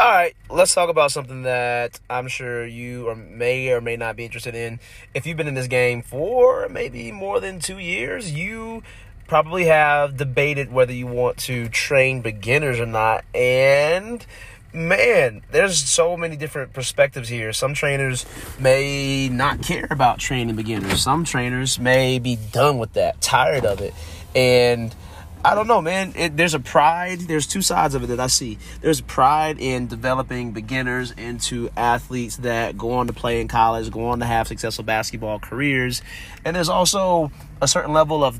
All right, let's talk about something that I'm sure you or may or may not be interested in. If you've been in this game for maybe more than two years, you probably have debated whether you want to train beginners or not. And man, there's so many different perspectives here. Some trainers may not care about training beginners. Some trainers may be done with that, tired of it. And I don't know, man. It, there's a pride. There's two sides of it that I see. There's pride in developing beginners into athletes that go on to play in college, go on to have successful basketball careers, and there's also a certain level of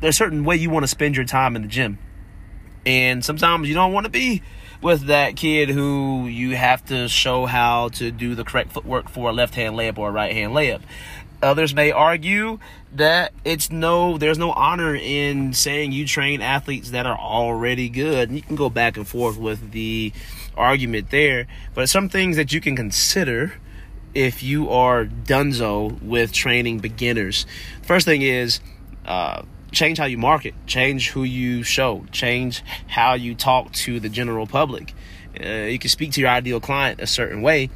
there's a certain way you want to spend your time in the gym, and sometimes you don't want to be with that kid who you have to show how to do the correct footwork for a left hand layup or a right hand layup. Others may argue that it's no, there's no honor in saying you train athletes that are already good. And you can go back and forth with the argument there, but some things that you can consider if you are dunzo with training beginners. First thing is, uh, change how you market, change who you show, change how you talk to the general public. Uh, you can speak to your ideal client a certain way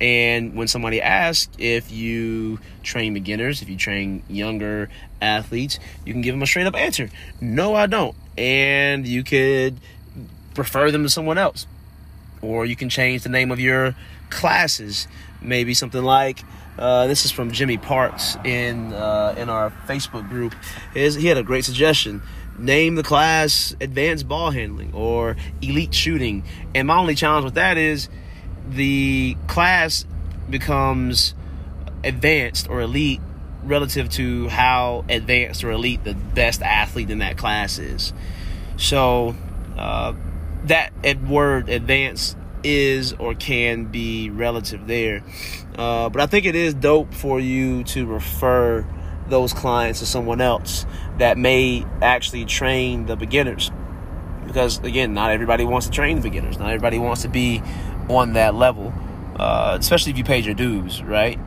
and when somebody asks if you train beginners, if you train younger athletes, you can give them a straight up answer. No, I don't. And you could refer them to someone else. Or you can change the name of your classes. Maybe something like uh, this is from Jimmy Parks in uh, in our Facebook group. His, he had a great suggestion. Name the class advanced ball handling or elite shooting. And my only challenge with that is the class becomes advanced or elite relative to how advanced or elite the best athlete in that class is. So uh, that word advanced is or can be relative there. Uh, but I think it is dope for you to refer those clients to someone else that may actually train the beginners. Because again, not everybody wants to train the beginners. Not everybody wants to be on that level, uh, especially if you paid your dues, right?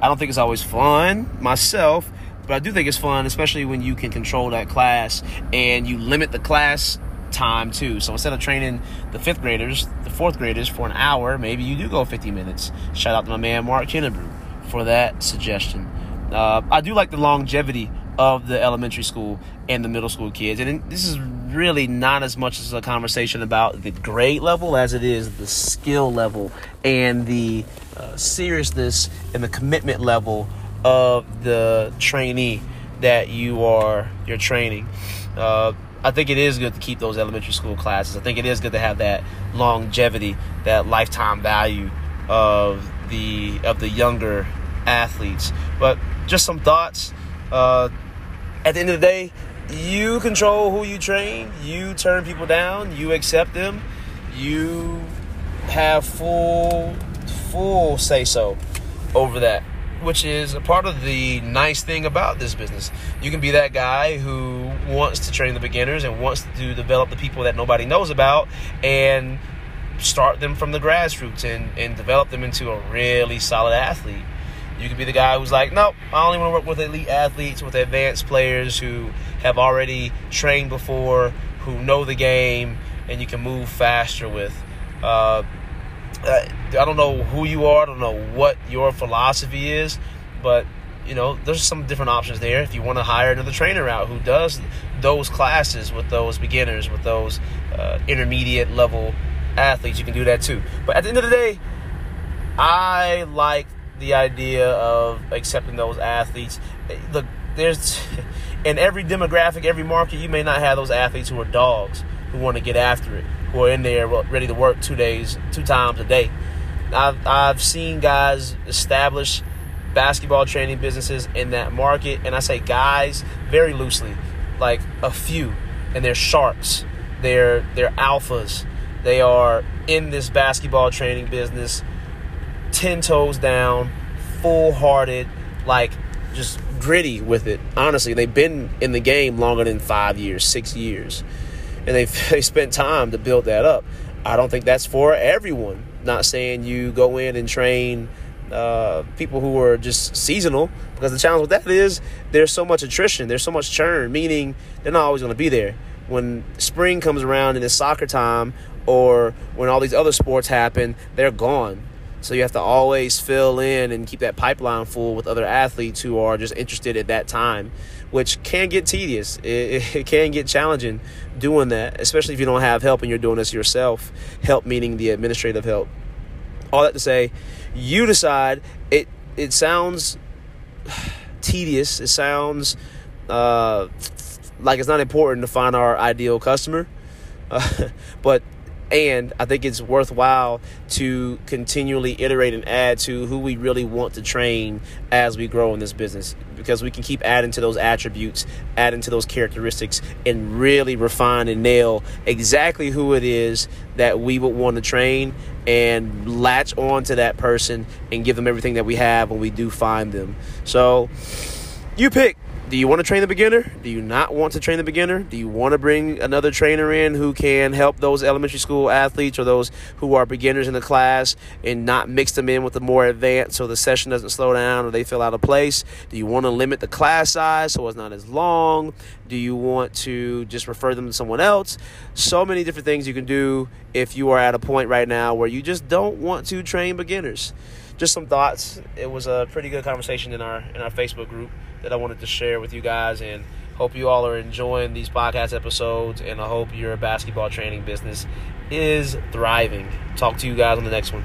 I don't think it's always fun myself, but I do think it's fun, especially when you can control that class and you limit the class time too. So instead of training the fifth graders, the fourth graders for an hour, maybe you do go 50 minutes. Shout out to my man Mark Kennebrew for that suggestion. Uh, I do like the longevity of the elementary school and the middle school kids. And this is really not as much as a conversation about the grade level as it is the skill level and the uh, seriousness and the commitment level of the trainee that you are you're training. Uh, I think it is good to keep those elementary school classes. I think it is good to have that longevity, that lifetime value of the of the younger athletes. But just some thoughts. Uh, at the end of the day, you control who you train, you turn people down, you accept them, you have full full say so over that, which is a part of the nice thing about this business. You can be that guy who wants to train the beginners and wants to develop the people that nobody knows about and start them from the grassroots and, and develop them into a really solid athlete. You could be the guy who's like, nope, I only want to work with elite athletes, with advanced players who have already trained before, who know the game, and you can move faster with. Uh, I don't know who you are. I don't know what your philosophy is, but you know, there's some different options there. If you want to hire another trainer out who does those classes with those beginners, with those uh, intermediate level athletes, you can do that too. But at the end of the day, I like the idea of accepting those athletes. Look, there's in every demographic, every market, you may not have those athletes who are dogs who want to get after it, who are in there ready to work two days, two times a day. I've I've seen guys establish basketball training businesses in that market, and I say guys very loosely, like a few, and they're sharks, they're they're alphas, they are in this basketball training business 10 toes down, full hearted, like just gritty with it. Honestly, they've been in the game longer than five years, six years, and they've they spent time to build that up. I don't think that's for everyone. Not saying you go in and train uh, people who are just seasonal, because the challenge with that is there's so much attrition, there's so much churn, meaning they're not always going to be there. When spring comes around and it's soccer time, or when all these other sports happen, they're gone. So you have to always fill in and keep that pipeline full with other athletes who are just interested at that time, which can get tedious. It, it, can get challenging doing that, especially if you don't have help and you're doing this yourself. Help meaning the administrative help. All that to say, you decide. It it sounds tedious. It sounds uh, like it's not important to find our ideal customer, uh, but and I think it's worthwhile to continually iterate and add to who we really want to train as we grow in this business because we can keep adding to those attributes, adding to those characteristics, and really refine and nail exactly who it is that we would want to train and latch on to that person and give them everything that we have when we do find them. So, you pick do you want to train the beginner? Do you not want to train the beginner? Do you want to bring another trainer in who can help those elementary school athletes or those who are beginners in the class and not mix them in with the more advanced so the session doesn't slow down or they feel out of place? Do you want to limit the class size so it's not as long? Do you want to just refer them to someone else? So many different things you can do if you are at a point right now where you just don't want to train beginners. Just some thoughts. It was a pretty good conversation in our in our Facebook group that I wanted to share with you guys and hope you all are enjoying these podcast episodes and I hope your basketball training business is thriving. Talk to you guys on the next one.